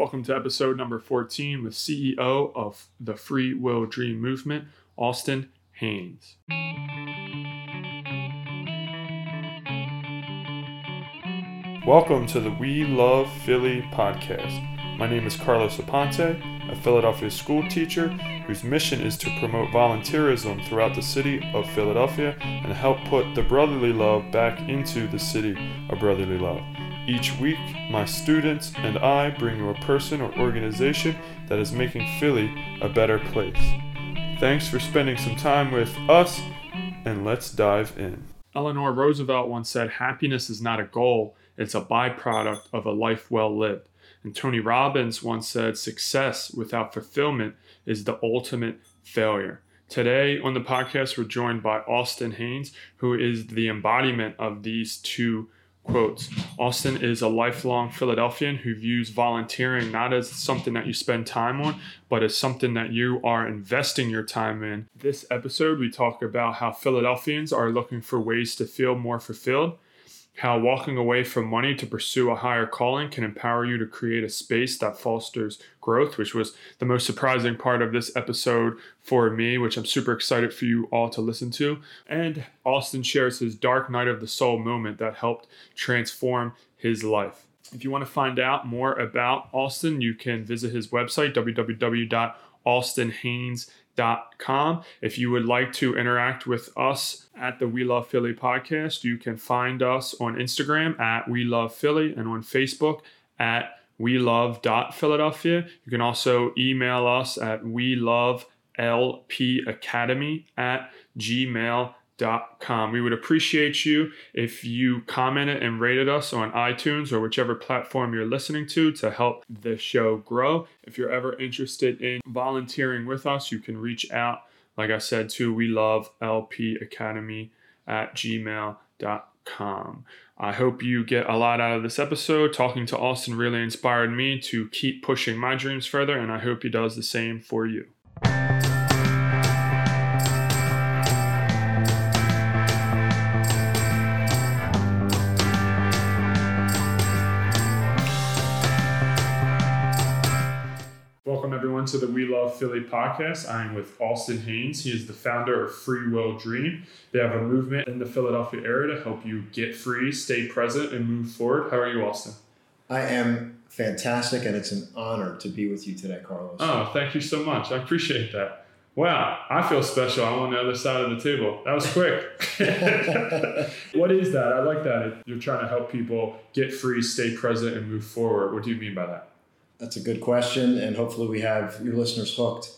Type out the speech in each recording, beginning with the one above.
Welcome to episode number 14 with CEO of the Free Will Dream Movement, Austin Haines. Welcome to the We Love Philly podcast. My name is Carlos Aponte, a Philadelphia school teacher whose mission is to promote volunteerism throughout the city of Philadelphia and help put the brotherly love back into the city of brotherly love. Each week, my students and I bring you a person or organization that is making Philly a better place. Thanks for spending some time with us, and let's dive in. Eleanor Roosevelt once said, Happiness is not a goal, it's a byproduct of a life well lived. And Tony Robbins once said, Success without fulfillment is the ultimate failure. Today on the podcast, we're joined by Austin Haines, who is the embodiment of these two quotes. Austin is a lifelong Philadelphian who views volunteering not as something that you spend time on, but as something that you are investing your time in. This episode, we talk about how Philadelphians are looking for ways to feel more fulfilled how walking away from money to pursue a higher calling can empower you to create a space that fosters growth, which was the most surprising part of this episode for me, which I'm super excited for you all to listen to. And Austin shares his dark night of the soul moment that helped transform his life. If you want to find out more about Austin, you can visit his website, www.austinhaines.com com. If you would like to interact with us at the We Love Philly podcast, you can find us on Instagram at We Love Philly and on Facebook at We Love Philadelphia. You can also email us at We Love LP Academy at gmail.com Com. We would appreciate you if you commented and rated us on iTunes or whichever platform you're listening to to help the show grow. If you're ever interested in volunteering with us, you can reach out, like I said, to we love LP Academy at gmail.com. I hope you get a lot out of this episode. Talking to Austin really inspired me to keep pushing my dreams further, and I hope he does the same for you. Everyone, to the We Love Philly podcast. I am with Austin Haines. He is the founder of Free Will Dream. They have a movement in the Philadelphia area to help you get free, stay present, and move forward. How are you, Austin? I am fantastic, and it's an honor to be with you today, Carlos. Oh, thank you so much. I appreciate that. Wow, I feel special. I'm on the other side of the table. That was quick. what is that? I like that. You're trying to help people get free, stay present, and move forward. What do you mean by that? That's a good question, and hopefully we have your listeners hooked.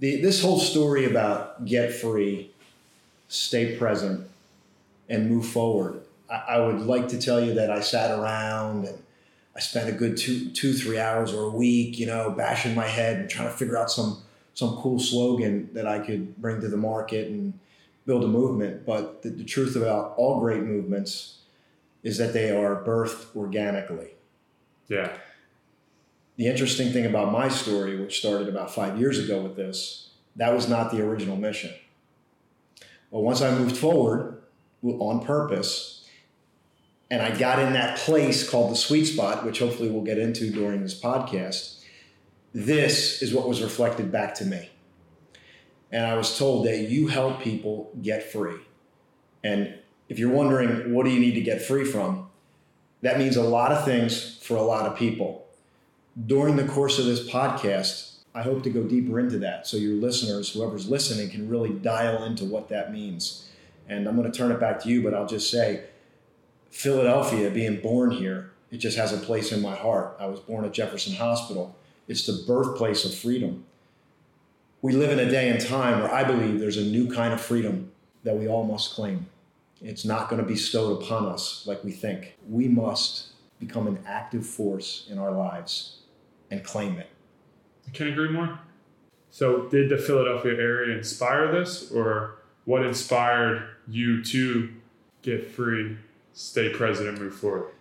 The, this whole story about get free, stay present, and move forward. I, I would like to tell you that I sat around and I spent a good two, two, three hours or a week, you know, bashing my head and trying to figure out some some cool slogan that I could bring to the market and build a movement. But the, the truth about all great movements is that they are birthed organically. Yeah the interesting thing about my story, which started about five years ago with this, that was not the original mission. But once I moved forward on purpose, and I got in that place called the sweet spot, which hopefully we'll get into during this podcast, this is what was reflected back to me. And I was told that you help people get free. And if you're wondering, what do you need to get free from? That means a lot of things for a lot of people during the course of this podcast, I hope to go deeper into that so your listeners, whoever's listening, can really dial into what that means. And I'm going to turn it back to you, but I'll just say Philadelphia, being born here, it just has a place in my heart. I was born at Jefferson Hospital, it's the birthplace of freedom. We live in a day and time where I believe there's a new kind of freedom that we all must claim. It's not going to be bestowed upon us like we think. We must become an active force in our lives and claim it. I can't agree more. So, did the Philadelphia area inspire this, or what inspired you to get free, stay president, move forward?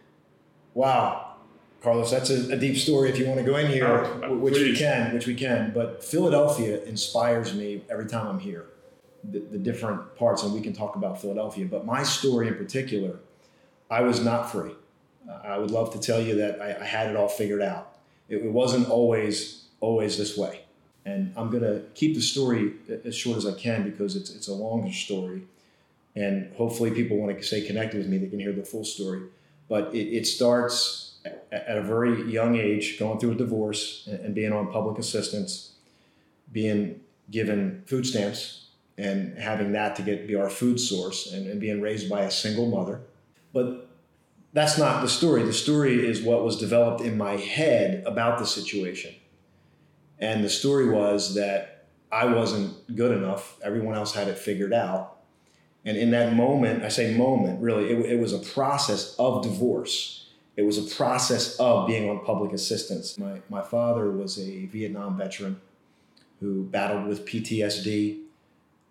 Wow, Carlos, that's a, a deep story. If you want to go in here, oh, which please. we can, which we can. But Philadelphia inspires me every time I'm here. The, the different parts, and we can talk about Philadelphia. But my story in particular, I was not free. I would love to tell you that I, I had it all figured out It, wasn't always always this way. And I'm going to keep the story as short as I can because it's, it's a longer story. And hopefully, people want to stay connected with me, they can hear the full story. But it, it starts at a very young age, going through a divorce and being on public assistance, being given food stamps and having that to get be our food source and, and being raised by a single mother. But that's not the story. The story is what was developed in my head about the situation. And the story was that I wasn't good enough. Everyone else had it figured out. And in that moment, I say moment, really, it, it was a process of divorce. It was a process of being on public assistance. My, my father was a Vietnam veteran who battled with PTSD,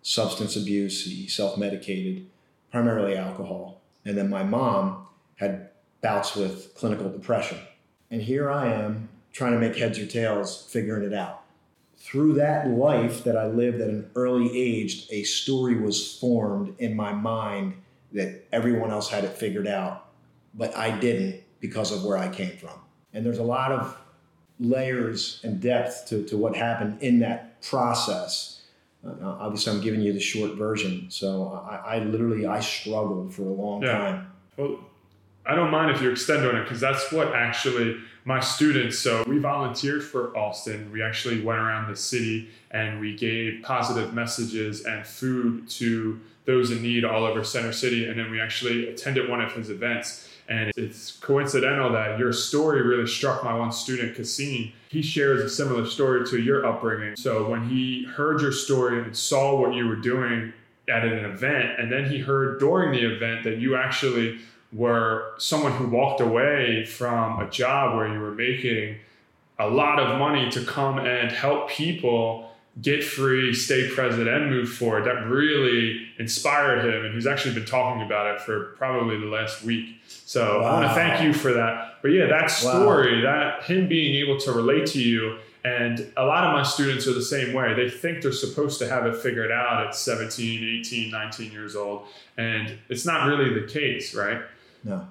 substance abuse, he self medicated, primarily alcohol. And then my mom had bouts with clinical depression. And here I am trying to make heads or tails, figuring it out. Through that life that I lived at an early age, a story was formed in my mind that everyone else had it figured out, but I didn't because of where I came from. And there's a lot of layers and depth to, to what happened in that process. Uh, obviously, I'm giving you the short version. So I, I literally I struggled for a long yeah. time. Well, I don't mind if you extend on it because that's what actually my students. So we volunteered for Austin. We actually went around the city and we gave positive messages and food to those in need all over Center City. And then we actually attended one of his events. And it's coincidental that your story really struck my one student, Kasim. He shares a similar story to your upbringing. So when he heard your story and saw what you were doing at an event, and then he heard during the event that you actually were someone who walked away from a job where you were making a lot of money to come and help people get free, stay present, and move forward. That really inspired him. And he's actually been talking about it for probably the last week. So wow. I want to thank you for that. But yeah, that story, wow. that him being able to relate to you. And a lot of my students are the same way. They think they're supposed to have it figured out at 17, 18, 19 years old. And it's not really the case, right? No.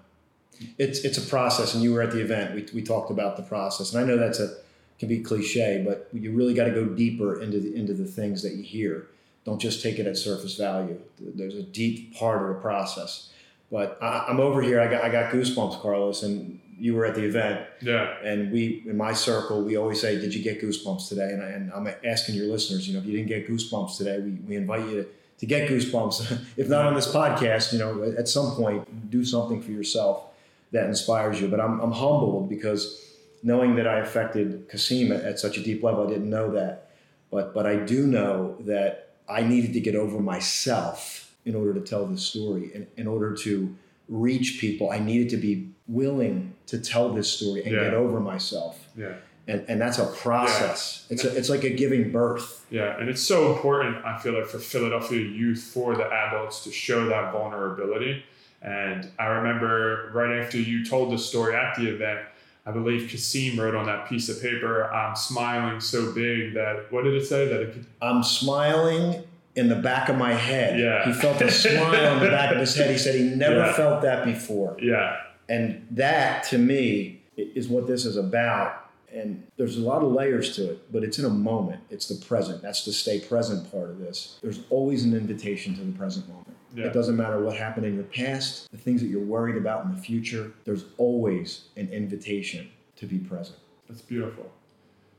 It's it's a process, and you were at the event. We, we talked about the process, and I know that's a can be cliche, but you really got to go deeper into the into the things that you hear. Don't just take it at surface value. There's a deep part of the process. But I, am over here. I got I got goosebumps, Carlos, and you were at the event. Yeah. And we in my circle, we always say, "Did you get goosebumps today?" And, I, and I'm asking your listeners, you know, if you didn't get goosebumps today, we, we invite you to to get goosebumps. if not on this podcast, you know, at some point, do something for yourself that inspires you. But I'm, I'm humbled because knowing that I affected Kasim at, at such a deep level, I didn't know that. But, but I do know that I needed to get over myself in order to tell this story. In, in order to reach people, I needed to be willing to tell this story and yeah. get over myself. Yeah and, and that's a process. Yeah. It's a, it's like a giving birth. Yeah, and it's so important. I feel like for Philadelphia youth, for the adults to show that vulnerability. And I remember right after you told the story at the event, I believe Kasim wrote on that piece of paper, "I'm smiling so big that what did it say that it could?" I'm smiling in the back of my head. Yeah, he felt a smile on the back of his head. He said he never yeah. felt that before. Yeah, and that to me is what this is about and there's a lot of layers to it, but it's in a moment. It's the present. That's the stay present part of this. There's always an invitation to the present moment. Yeah. It doesn't matter what happened in your past, the things that you're worried about in the future, there's always an invitation to be present. That's beautiful.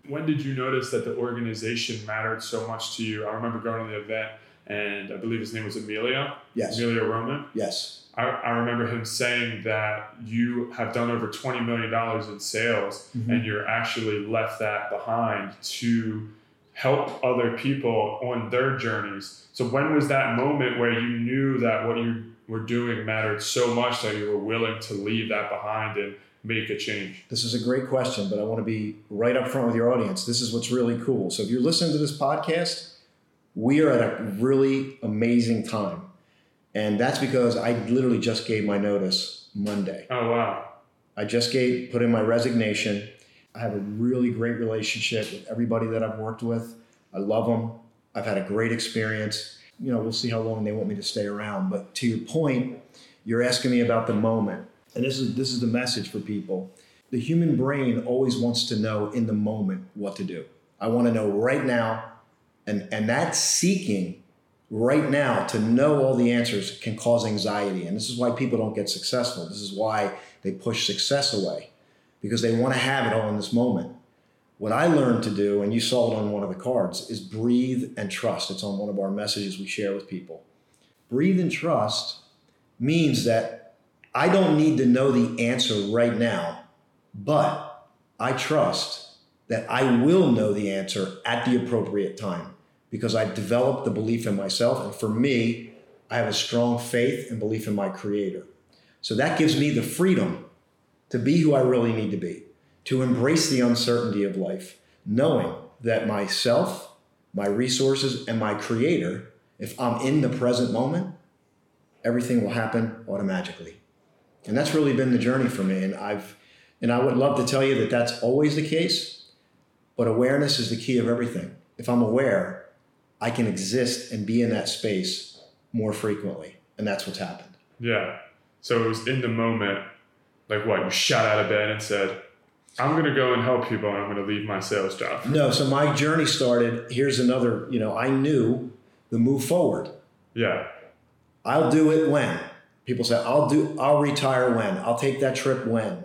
When did you notice that the organization mattered so much to you? I remember going to the event and I believe his name was Emilio. Yes. Emilio Roman. Yes I, I remember him saying that you have done over $20 million in sales mm-hmm. and you're actually left that behind to help other people on their journeys. So, when was that moment where you knew that what you were doing mattered so much that you were willing to leave that behind and make a change? This is a great question, but I want to be right up front with your audience. This is what's really cool. So, if you're listening to this podcast, we are at a really amazing time and that's because I literally just gave my notice Monday. Oh, wow. I just gave, put in my resignation. I have a really great relationship with everybody that I've worked with. I love them. I've had a great experience. You know, we'll see how long they want me to stay around. But to your point, you're asking me about the moment. And this is this is the message for people. the human brain always wants to know in the moment what to do. I want to know right now. And, and that seeking right now to know all the answers can cause anxiety. And this is why people don't get successful. This is why they push success away because they want to have it all in this moment. What I learned to do, and you saw it on one of the cards, is breathe and trust. It's on one of our messages we share with people. Breathe and trust means that I don't need to know the answer right now but I trust that I will know the answer at the appropriate time because I've developed the belief in myself. And for me, I have a strong faith and belief in my creator. So that gives me the freedom to be who I really need to be, to embrace the uncertainty of life, knowing that myself, my resources, and my creator, if I'm in the present moment, everything will happen automatically. And that's really been the journey for me. And I've and I would love to tell you that that's always the case, but awareness is the key of everything. If I'm aware, I can exist and be in that space more frequently. And that's what's happened. Yeah. So it was in the moment, like what? You shot out of bed and said, I'm going to go and help people and I'm going to leave my sales job. No. So my journey started. Here's another, you know, I knew the move forward. Yeah. I'll do it when. People say, I'll do, I'll retire when. I'll take that trip when.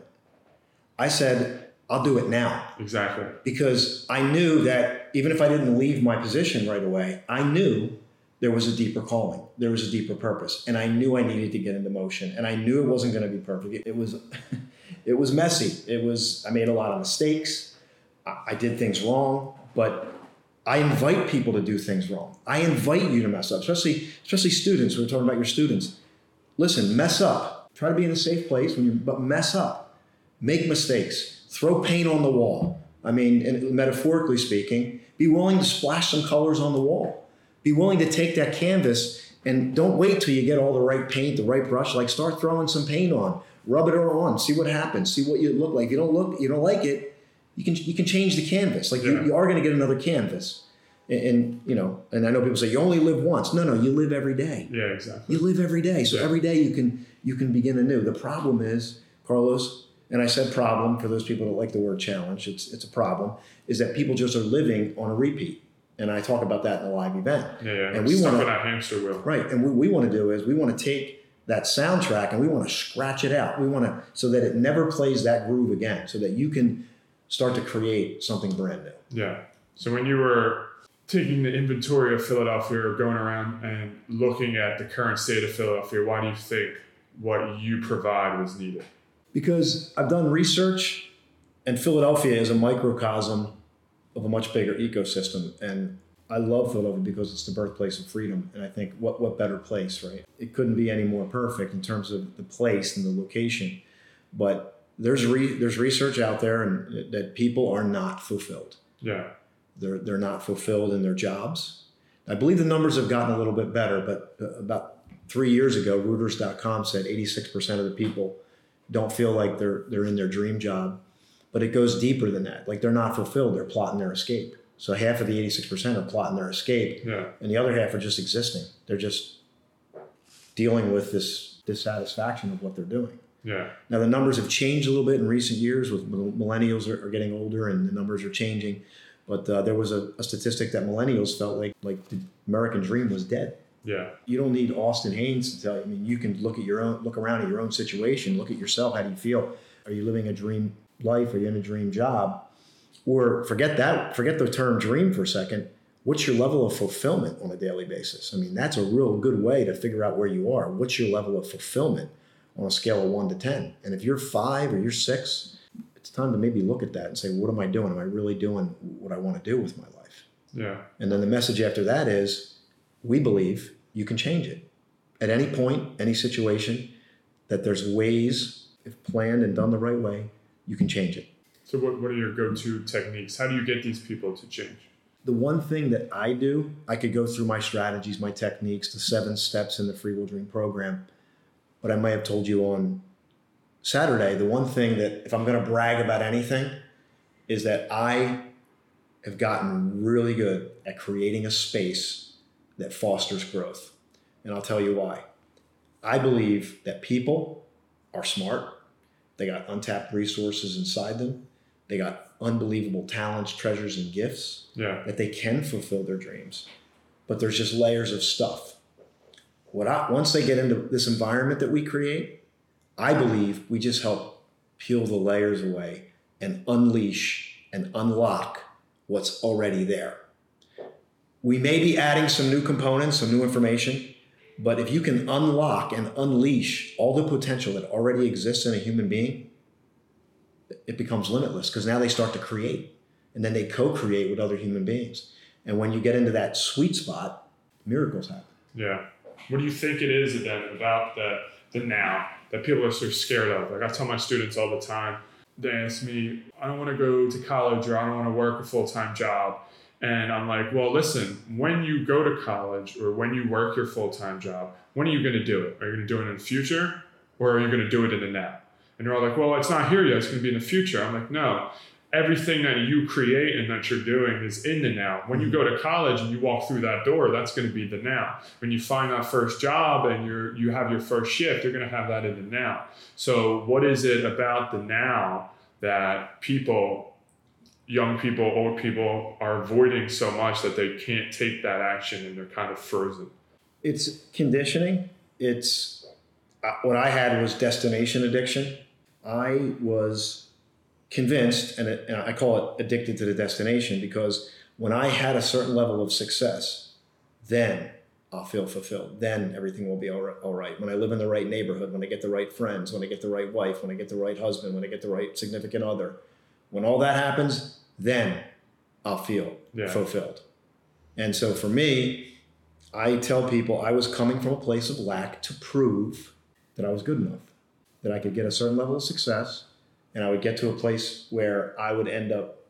I said, I'll do it now. Exactly. Because I knew that even if I didn't leave my position right away, I knew there was a deeper calling, there was a deeper purpose, and I knew I needed to get into motion. And I knew it wasn't going to be perfect. It was, it was messy. It was. I made a lot of mistakes. I did things wrong, but I invite people to do things wrong. I invite you to mess up, especially especially students. We're talking about your students. Listen, mess up. Try to be in a safe place when you, but mess up make mistakes, throw paint on the wall. I mean, metaphorically speaking, be willing to splash some colors on the wall. Be willing to take that canvas and don't wait till you get all the right paint, the right brush. Like start throwing some paint on, rub it on, see what happens, see what you look like. If you don't look, you don't like it, you can you can change the canvas. Like yeah. you, you are going to get another canvas. And, and, you know, and I know people say you only live once. No, no, you live every day. Yeah, exactly. You live every day. So yeah. every day you can you can begin anew. The problem is, Carlos, and I said problem for those people that like the word challenge, it's, it's a problem, is that people just are living on a repeat. And I talk about that in a live event. Yeah, yeah. And we want to hamster wheel. Right. And what we want to do is we want to take that soundtrack and we want to scratch it out. We want to so that it never plays that groove again, so that you can start to create something brand new. Yeah. So when you were taking the inventory of Philadelphia or going around and looking at the current state of Philadelphia, why do you think what you provide was needed? Because I've done research, and Philadelphia is a microcosm of a much bigger ecosystem. And I love Philadelphia because it's the birthplace of freedom. And I think what what better place, right? It couldn't be any more perfect in terms of the place and the location. But there's re, there's research out there and that people are not fulfilled. Yeah. They're they're not fulfilled in their jobs. I believe the numbers have gotten a little bit better, but about three years ago, Reuters.com said 86% of the people don't feel like they're they're in their dream job. But it goes deeper than that. Like they're not fulfilled. They're plotting their escape. So half of the 86% are plotting their escape. Yeah. And the other half are just existing. They're just dealing with this dissatisfaction of what they're doing. Yeah. Now the numbers have changed a little bit in recent years. With millennials are, are getting older, and the numbers are changing. But uh, there was a, a, statistic that millennials felt like like the American dream was dead. Yeah. You don't need Austin Haines to tell you. I mean, you can look at your own, look around at your own situation, look at yourself. How do you feel? Are you living a dream life? Are you in a dream job? Or forget that, forget the term dream for a second. What's your level of fulfillment on a daily basis? I mean, that's a real good way to figure out where you are. What's your level of fulfillment on a scale of one to 10? And if you're five or you're six, it's time to maybe look at that and say, what am I doing? Am I really doing what I want to do with my life? Yeah. And then the message after that is, we believe you can change it at any point, any situation, that there's ways, if planned and done the right way, you can change it. So, what, what are your go to techniques? How do you get these people to change? The one thing that I do, I could go through my strategies, my techniques, the seven steps in the Free Will Dream program. But I may have told you on Saturday, the one thing that, if I'm going to brag about anything, is that I have gotten really good at creating a space that fosters growth. And I'll tell you why. I believe that people are smart, They got untapped resources inside them. They got unbelievable talents, treasures, and gifts Yeah. that they can fulfill their dreams. But there's just layers of stuff. What I, once they get into this environment that we create, I believe we just help peel the layers away and unleash and unlock what's already there. We may be adding some new components, some new information, but if you can unlock and unleash all the potential that already exists in a human being, it becomes limitless because now they start to create and then they co-create with other human beings. And when you get into that sweet spot, miracles happen. Yeah. What do you think it is then about the the now that people are so scared of? Like I tell my students all the time, they ask me, I don't want to go to college or I don't want to work a full time job. And I'm like, well, listen, when you go to college or when you work your full time job, when are you going to do it? Are you going to do it in the future or are you going to do it in the now? And they're all like, well, it's not here yet. It's going to be in the future. I'm like, no. Everything that you create and that you're doing is in the now. When you go to college and you walk through that door, that's going to be the now. When you find that first job and you're you have your first shift, you're going to have that in the now. So, what is it about the now that people young people, old people are avoiding so much that they can't take that action and they're kind of frozen. It's conditioning. It's uh, what I had was destination addiction. I was convinced, and, it, and I call it addicted to the destination because when I had a certain level of success, then I'll feel fulfilled. Then everything will be all right, all right. When I live in the right neighborhood, when I get the right friends, when I get the right wife, when I get the right husband, when I get the right significant other, when all that happens, then I'll feel Yeah. fulfilled. And so for me, I tell people I was coming from a place of lack to prove that I was good enough, that I could get a certain level of success, and I would get to a place where I would end up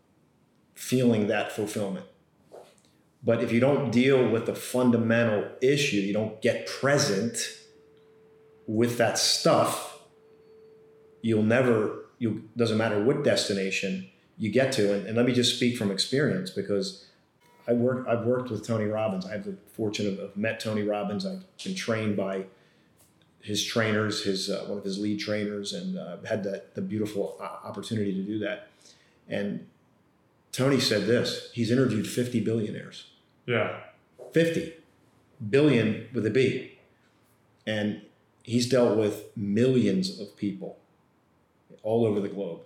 feeling that fulfillment. But if you don't deal with the fundamental issue, you don't get present with that stuff, you'll never, you doesn't matter what destination you get to. And, and let me just speak from experience because I work, I've worked with Tony Robbins. I have the fortune of, of met Tony Robbins. I've been trained by his trainers, his uh, one of his lead trainers, and uh, had that the beautiful opportunity to do that. And Tony said this: he's interviewed 50 billionaires, Yeah. 50 billion with a B, and he's dealt with millions of people all over the globe.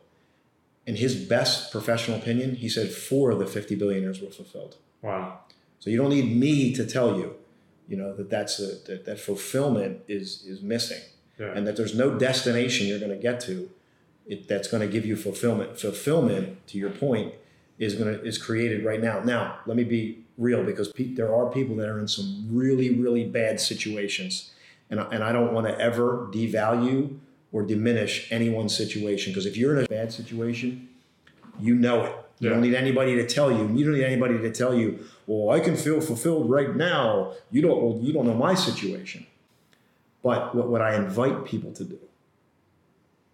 In his best professional opinion, he said four of the 50 billionaires were fulfilled. Wow. So you don't need me to tell you, you know, that that's a, that, that fulfillment is is missing, Yeah. and that there's no destination you're going to get to, it, that's going to give you fulfillment. Fulfillment, to your point, is going to is created right now. Now, let me be real because pe- there are people that are in some really really bad situations, and I, and I don't want to ever devalue or diminish anyone's situation because if you're in a bad situation, you know it. You Yeah. don't need anybody to tell you. You don't need anybody to tell you, well, I can feel fulfilled right now. You don't well, you don't know my situation. But what, what I invite people to do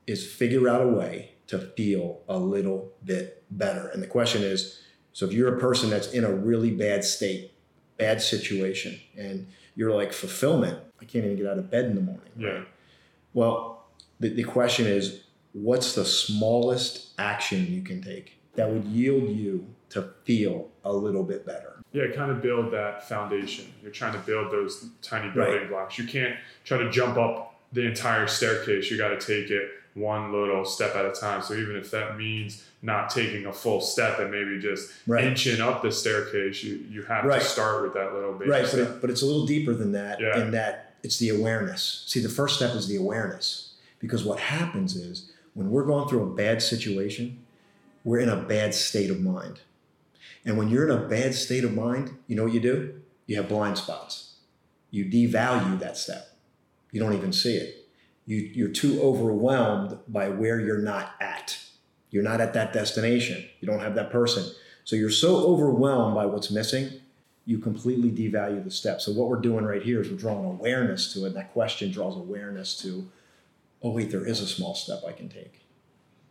is figure out a way to feel a little bit better. And the question is, so if you're a person that's in a really bad state, bad situation, and you're like fulfillment, I can't even get out of bed in the morning. Yeah. Well, the, the question is, what's the smallest action you can take that would yield you to feel a little bit better? Yeah, kind of build that foundation. You're trying to build those tiny Right. building blocks. You can't try to jump up the entire staircase. You got to take it one little step at a time. So even if that means not taking a full step and maybe just Right. inching up the staircase, you you have Right. to start with that little baby Right, but, it, but it's a little deeper than that Yeah. in that it's the awareness. See, the first step is the awareness. Because what happens is when we're going through a bad situation, we're in a bad state of mind. And when you're in a bad state of mind, you know what you do? You have blind spots. You devalue that step. You don't even see it. You, you're too overwhelmed by where you're not at. You're not at that destination. You don't have that person. So you're so overwhelmed by what's missing, you completely devalue the step. So what we're doing right here is we're drawing awareness to it. And that question draws awareness to, oh wait, there is a small step I can take.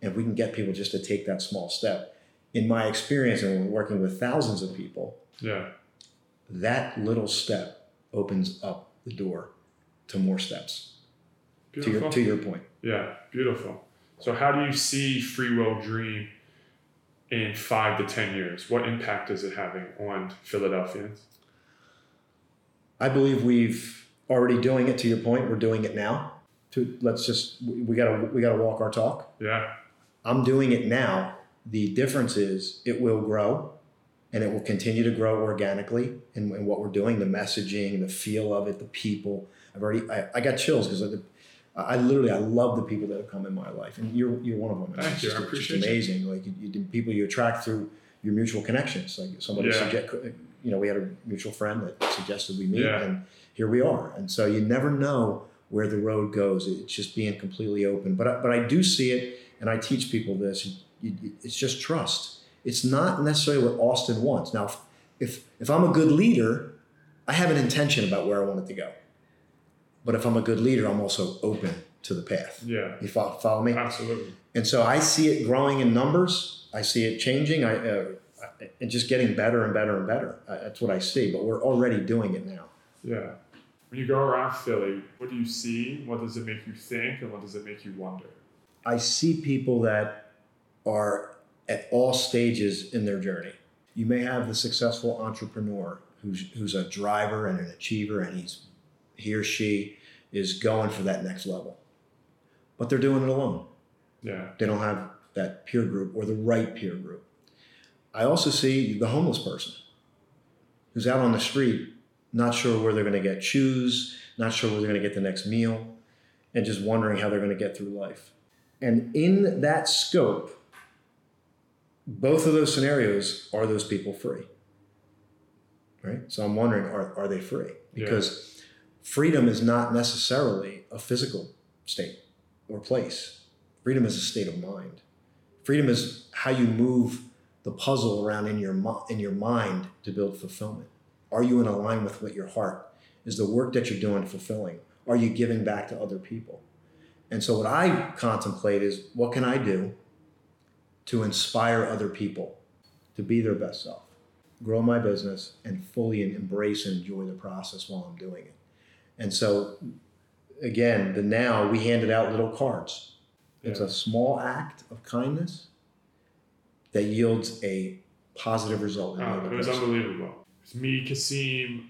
And if we can get people just to take that small step, in my experience and working with thousands of people, yeah. that little step opens up the door to more steps. To Beautiful. your to your point. Yeah, beautiful. So, how do you see Free Will Dream in five to 10 years? What impact is it having on Philadelphians? I believe we've already doing it to your point. We're doing it now. To let's just we gotta we gotta walk our talk. Yeah. I'm doing it now. The difference is it will grow and it will continue to grow organically in, in what we're doing, the messaging, the feel of it, the people. I've already I, I got chills because I, I literally I love the people that have come in my life, and you're you're one of them. Thank it's you. Just, I appreciate just amazing. You. Like you, you, people you attract through your mutual connections. Like somebody Yeah. suggest, uh, you know, we had a mutual friend that suggested we meet, Yeah. and here we are. And so you never know where the road goes. It's just being completely open. But I, but I do see it, and I teach people this. It's just trust. It's not necessarily what Austin wants. Now, if, if if I'm a good leader, I have an intention about where I want it to go. But if I'm a good leader, I'm also open to the path. Yeah. You follow, follow me? Absolutely. And so I see it growing in numbers. I see it changing. I, uh, and just getting better and better and better. Uh, that's what I see. But we're already doing it now. Yeah. When you go around Philly, what do you see? What does it make you think? And what does it make you wonder? I see people that are at all stages in their journey. You may have the successful entrepreneur who's who's a driver and an achiever, and he's he or she is going for that next level. But they're doing it alone. Yeah. They don't have that peer group or the right peer group. I also see the homeless person who's out on the street, not sure where they're going to get shoes, not sure where they're going to get the next meal, and just wondering how they're going to get through life. And in that scope, both of those scenarios are those people free? Right? So I'm wondering, are, are they free? Yeah. Because freedom is not necessarily a physical state or place. Freedom is a state of mind. Freedom is how you move the puzzle around in your in your mind to build fulfillment. Are you in alignment with what your heart is? The work that you're doing fulfilling? Are you giving back to other people? And so, what I contemplate is what can I do to inspire other people to be their best self, grow my business, and fully embrace and enjoy the process while I'm doing it. And so, again, the now we handed out little cards. It's a small act of kindness that yields a positive result. in Oh, it was person. unbelievable. It was me, Kasim,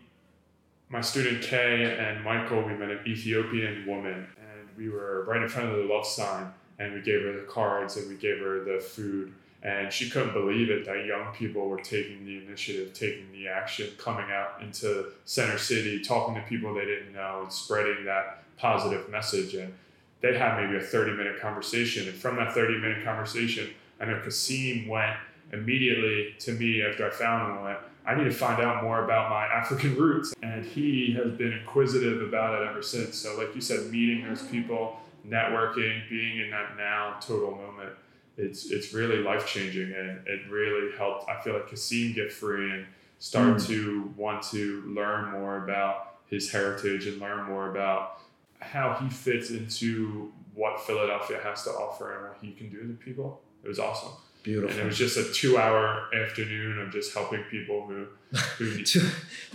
my student Kay, and Michael. We met an Ethiopian woman, and we were right in front of the love sign, and we gave her the cards and we gave her the food. And she couldn't believe it that young people were taking the initiative, taking the action, coming out into Center City, talking to people they didn't know, and spreading that positive message. And they had maybe a 30 minute conversation. And from that 30 minute conversation, I know Kasim went immediately to me after I found him and went, I need to find out more about my African roots. And he has been inquisitive about it ever since. So, like you said, meeting those mm-hmm. people, networking, being in that now total moment, it's it's really life changing. And it really helped, I feel like, Kasim get free and start mm. to want to learn more about his heritage and learn more about how he fits into what Philadelphia has to offer and what he can do to people. It was awesome. And it was just a two hour afternoon of just helping people who, who two,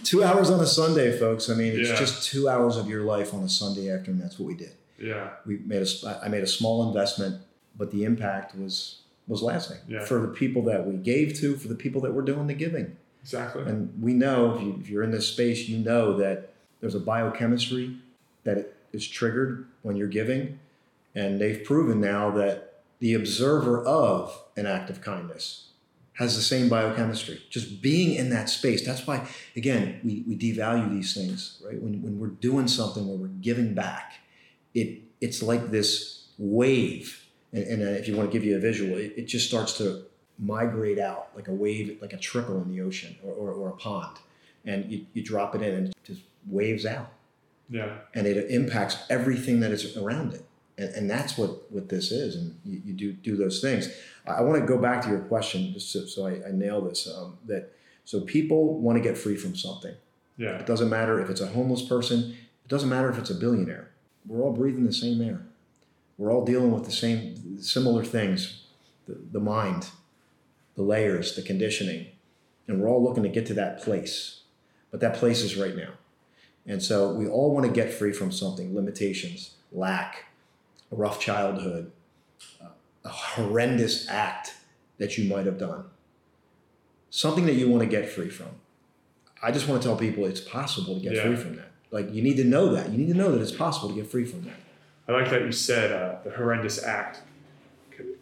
two hours on a Sunday, folks. I mean, it's Yeah. just two hours of your life on a Sunday afternoon. That's what we did. yeah, We made a, I made a small investment, but the impact was was lasting Yeah. for the people that we gave to, for the people that were doing the giving. exactly. And we know if, you, if you're in this space, you know that there's a biochemistry that is triggered when you're giving, and they've proven now that the observer of an act of kindness has the same biochemistry. Just being in that space. That's why, again, we, we devalue these things, right? When, when we're doing something where we're giving back, it it's like this wave. And, and uh, if you want to give you a visual, it, it just starts to migrate out like a wave, like a trickle in the ocean or, or, or a pond. And you, you drop it in and it just waves out yeah, and it impacts everything that is around it. And, and that's what, what this is. And you, you do do those things. I, I want to go back to your question just so, so I, I nail this. Um, that so people want to get free from something. yeah, It doesn't matter if it's a homeless person. It doesn't matter if it's a billionaire. We're all breathing the same air. We're all dealing with the same similar things, the, the mind, the layers, the conditioning, and we're all looking to get to that place. But that place is right now. And so we all want to get free from something limitations, lack, a rough childhood, a horrendous act that you might have done, something that you want to get free from. I just want to tell people it's possible to get Yeah. free from that. Like you need to know that. You need to know that it's possible to get free from that. I like that you said uh, the horrendous act.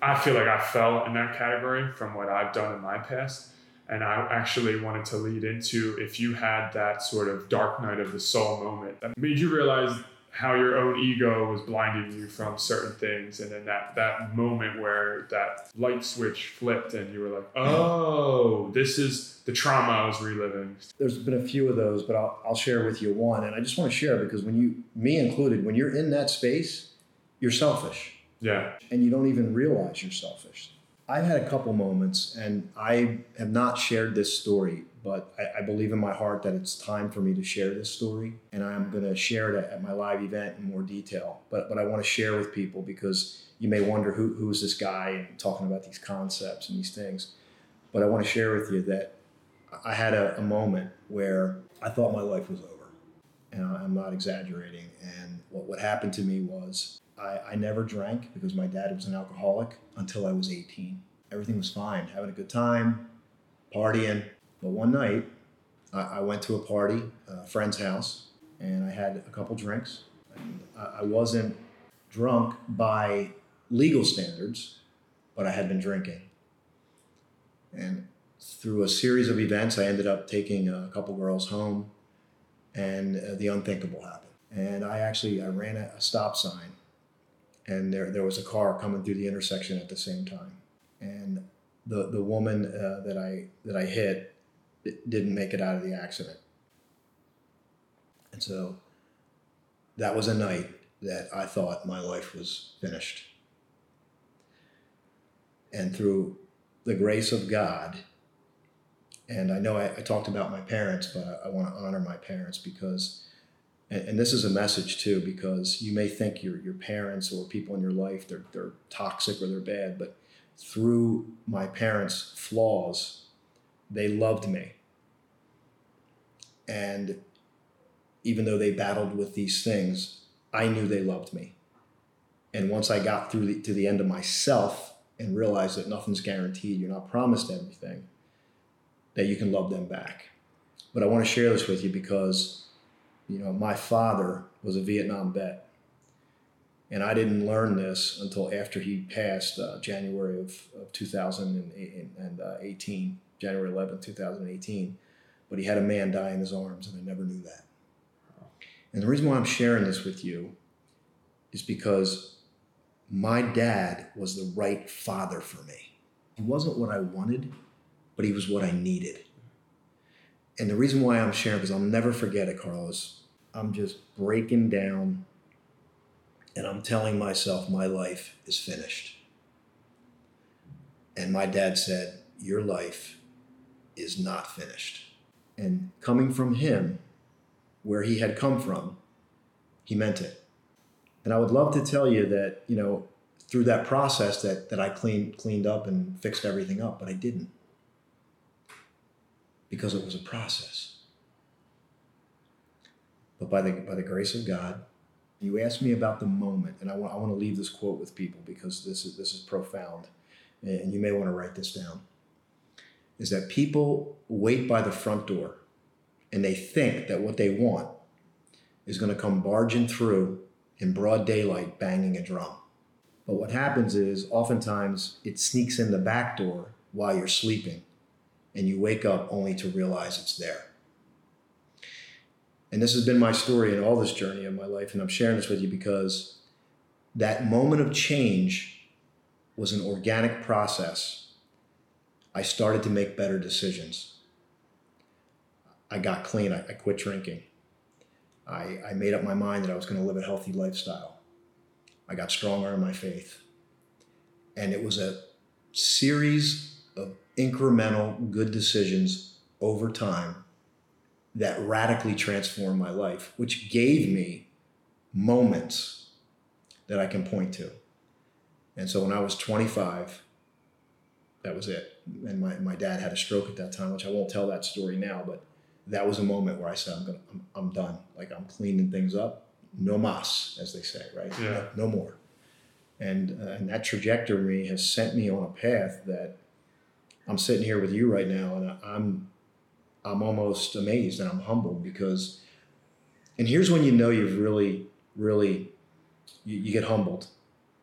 I feel like I fell in that category from what I've done in my past. And I actually wanted to lead into if you had that sort of dark night of the soul moment that made you realize how your own ego was blinding you from certain things. And then that, that moment where that light switch flipped and you were like, oh, this is the trauma I was reliving. There's been a few of those, but I'll, I'll share with you one. And I just want to share because when you, me included, when you're in that space, you're selfish. Yeah. and you don't even realize you're selfish. I've had a couple moments, and I have not shared this story, but I, I believe in my heart that it's time for me to share this story, and I'm going to share it at my live event in more detail. But but I want to share with people because you may wonder who who is this guy and talking about these concepts and these things. But I want to share with you that I had a, a moment where I thought my life was over, and I'm not exaggerating. And what what happened to me was I, I never drank because my dad was an alcoholic until I was 18. Everything was fine, having a good time, partying. But one night, I, I went to a party, a friend's house, and I had a couple drinks. I, I wasn't drunk by legal standards, but I had been drinking. And through a series of events, I ended up taking a couple girls home, and uh, the unthinkable happened. And I actually I ran a, a stop sign and there, there was a car coming through the intersection at the same time. And the, the woman uh, that, I, that I hit didn't make it out of the accident. And so that was a night that I thought my life was finished. And through the grace of God, and I know I, I talked about my parents, but I, I want to honor my parents because and, and this is a message too because you may think your your parents or people in your life they're they're toxic or they're bad but through my parents flaws they loved me. And even though they battled with these things i knew they loved me. And once i got through the, to the end of myself and realized that nothing's guaranteed you're not promised everything that you can love them back. But i want to share this with you because you know, my father was a Vietnam vet. And I didn't learn this until after he passed uh, January of, of 2018, January 11, 2018. But he had a man die in his arms, and I never knew that. And the reason why I'm sharing this with you is because my dad was the right father for me. He wasn't what I wanted, but he was what I needed. And the reason why I'm sharing, because I'll never forget it, Carlos, I'm just breaking down and I'm telling myself my life is finished. And my dad said, Your life is not finished. And coming from him, where he had come from, he meant it. And I would love to tell you that, you know, through that process that, that I cleaned cleaned up and fixed everything up, but I didn't. Because it was a process. But by the by the grace of God, you asked me about the moment, and I want I want to leave this quote with people because this is this is profound, and you may want to write this down. Is that people wait by the front door, and they think that what they want is going to come barging through in broad daylight, banging a drum. But what happens is oftentimes it sneaks in the back door while you're sleeping, and you wake up only to realize it's there. And this has been my story in all this journey of my life, and I'm sharing this with you because that moment of change was an organic process. I started to make better decisions. I got clean. I, I quit drinking. I, I made up my mind that I was going to live a healthy lifestyle. I got stronger in my faith. And it was a series of incremental good decisions over time that radically transformed my life, which gave me moments that I can point to. And so when I was 25, that was it. And my, my dad had a stroke at that time, which I won't tell that story now, but that was a moment where I said, I'm, gonna, I'm, I'm done. Like I'm cleaning things up. No mas, as they say, right? Yeah. No, no more. And, uh, and that trajectory has sent me on a path that I'm sitting here with you right now, and I'm I'm almost amazed and I'm humbled because, and here's when you know you've really, really, you, you get humbled.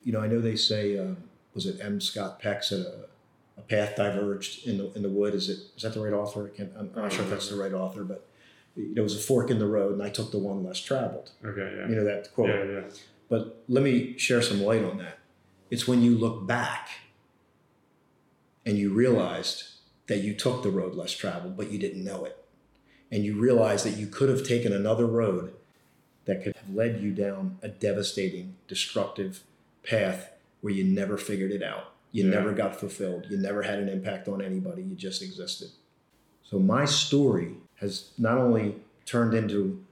You know, I know they say, uh, was it M. Scott Peck said a, a path diverged in the in the wood. Is it is that the right author? I can't, I'm not sure if that's the right author, but there was a fork in the road, and I took the one less traveled. Okay, yeah. You know that quote. Yeah, yeah. But let me share some light on that. It's when you look back and you realized that you took the road less traveled, but you didn't know it. And you realized that you could have taken another road that could have led you down a devastating, destructive path where you never figured it out. You Yeah. never got fulfilled. You never had an impact on anybody. You just existed. So my story has not only turned into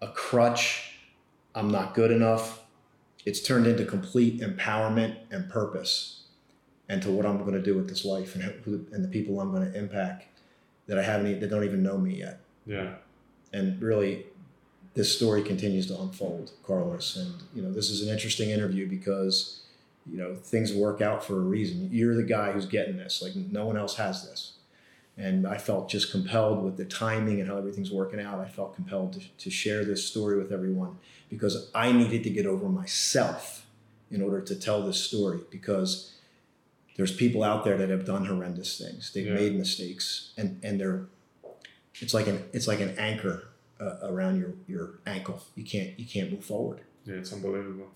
a crutch, I'm not good enough, it's turned into complete empowerment and purpose and to what I'm going to do with this life and, who, and the people I'm going to impact that I haven't, that don't even know me yet. Yeah. And really, this story continues to unfold, Carlos. And, you know, this is an interesting interview because, you know, things work out for a reason. You're the guy who's getting this, like, no one else has this. And I felt just compelled with the timing and how everything's working out. I felt compelled to, to share this story with everyone because I needed to get over myself in order to tell this story because there's people out there that have done horrendous things. They've Yeah. made mistakes and, and they're, it's like an, it's like an anchor uh, around your, your ankle. You can't, you can't move forward. Yeah, it's unbelievable.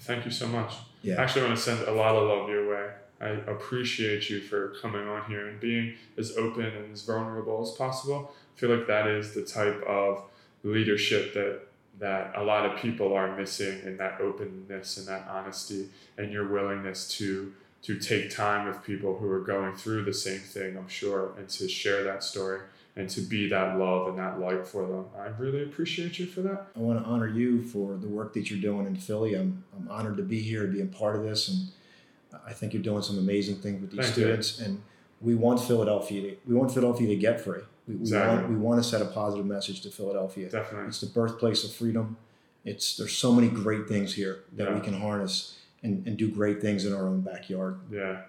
Thank you so much. Yeah. I actually want to send a lot of love your way. I appreciate you for coming on here and being as open and as vulnerable as possible. I feel like that is the type of leadership that that a lot of people are missing in that openness and that honesty and your willingness to to take time with people who are going through the same thing, I'm sure, and to share that story and to be that love and that light for them. I really appreciate you for that. I want to honor you for the work that you're doing in Philly. I'm, I'm honored to be here, to be a part of this, and I think you're doing some amazing things with these Thank you. students. And we want Philadelphia to we want Philadelphia to get free. We, we Exactly. want we want to set a positive message to Philadelphia. Definitely. It's the birthplace of freedom. It's there's so many great things here that Yeah. we can harness and, and do great things in our own backyard. Yeah.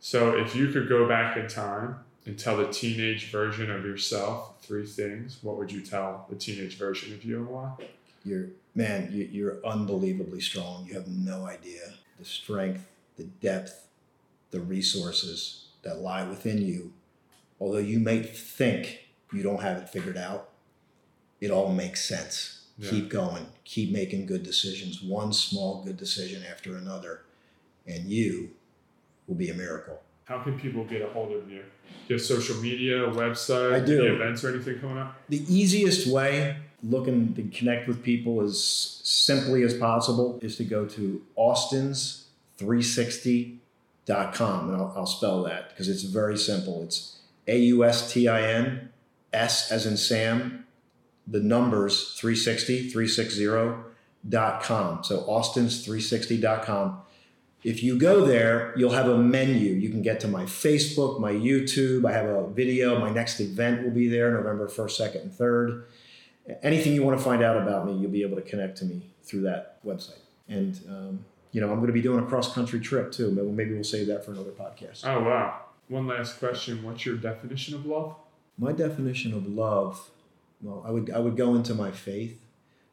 So if you could go back in time and tell the teenage version of yourself three things, what would you tell the teenage version of you and why? You're man, you, you're unbelievably strong. You have no idea the strength, the depth, the resources that lie within you. Although you may think you don't have it figured out, it all makes sense. Yeah. Keep going. Keep making good decisions, one small good decision after another, and you will be a miracle. How can people get a hold of you? Do you have social media, a website, I do. any events or anything coming up? The easiest way looking to connect with people as simply as possible is to go to austins360.com. And I'll, I'll spell that because it's very simple. It's A U S T I N, S as in Sam, the numbers 360, 360.com. So austins360.com. If you go there, you'll have a menu. You can get to my Facebook, my YouTube. I have a video. My next event will be there November 1st, 2nd, and 3rd. Anything you want to find out about me, you'll be able to connect to me through that website. And, um, you know, I'm going to be doing a cross country trip too. Maybe- Maybe we'll save that for another podcast. Oh, wow. One last question. What's your definition of love? My definition of love, well, I would I would go into my faith,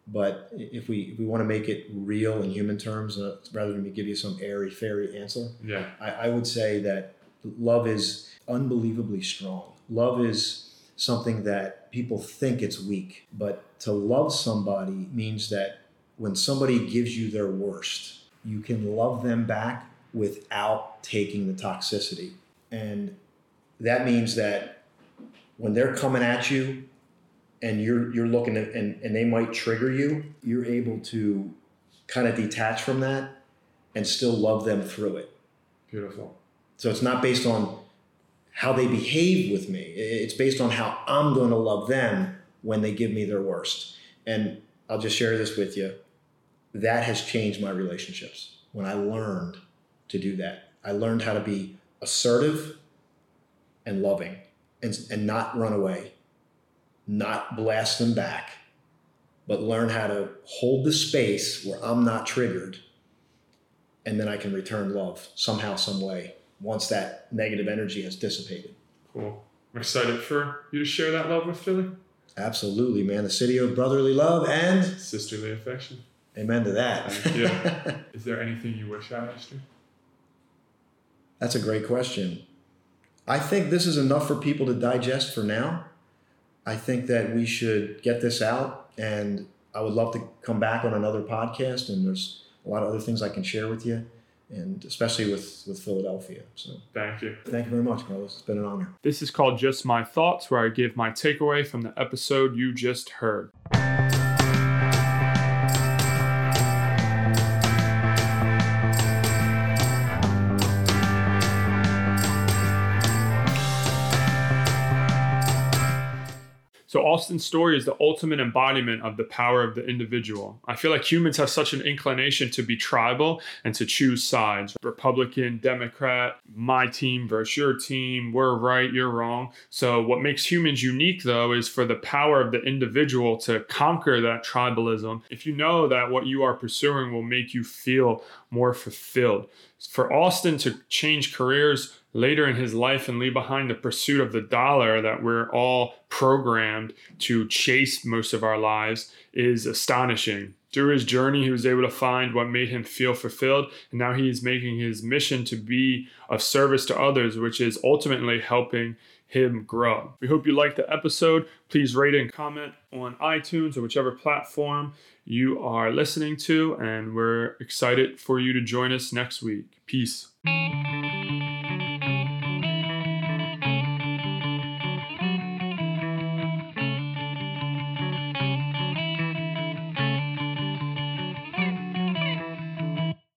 but if we if we want to make it real in human terms, uh, rather than me give you some airy fairy answer, Yeah. I, I would say that love is unbelievably strong. Love is something that people think it's weak, but to love somebody means that when somebody gives you their worst, you can love them back without taking the toxicity. And that means that when they're coming at you and you're you're looking at and, and they might trigger you, you're able to kind of detach from that and still love them through it. Beautiful. So it's not based on how they behave with me. It's based on how I'm going to love them when they give me their worst. And I'll just share this with you. That has changed my relationships when I learned to do that. I learned how to be assertive and loving and, and not run away, not blast them back, but learn how to hold the space where I'm not triggered and then I can return love somehow, some way once that negative energy has dissipated. Cool. I'm excited for you to share that love with Philly. Absolutely, man. The city of brotherly love and sisterly affection. Amen to that. Thank you. Is there anything you wish I asked you? That's a great question. I think this is enough for people to digest for now. I think that we should get this out, and I would love to come back on another podcast. And there's a lot of other things I can share with you, and especially with with Philadelphia. So thank you. Thank you very much, Carlos. It's been an honor. This is called Just My Thoughts, where I give my takeaway from the episode you just heard. So Austin's story is the ultimate embodiment of the power of the individual. I feel like humans have such an inclination to be tribal and to choose sides. Republican, Democrat, my team versus your team, we're right, you're wrong. So what makes humans unique though is for the power of the individual to conquer that tribalism. If you know that what you are pursuing will make you feel more fulfilled. For Austin to change careers later in his life and leave behind the pursuit of the dollar that we're all programmed to chase most of our lives is astonishing. Through his journey, he was able to find what made him feel fulfilled, and now he is making his mission to be of service to others, which is ultimately helping him grow. We hope you liked the episode. Please rate and comment on iTunes or whichever platform you are listening to, and we're excited for you to join us next week. Peace.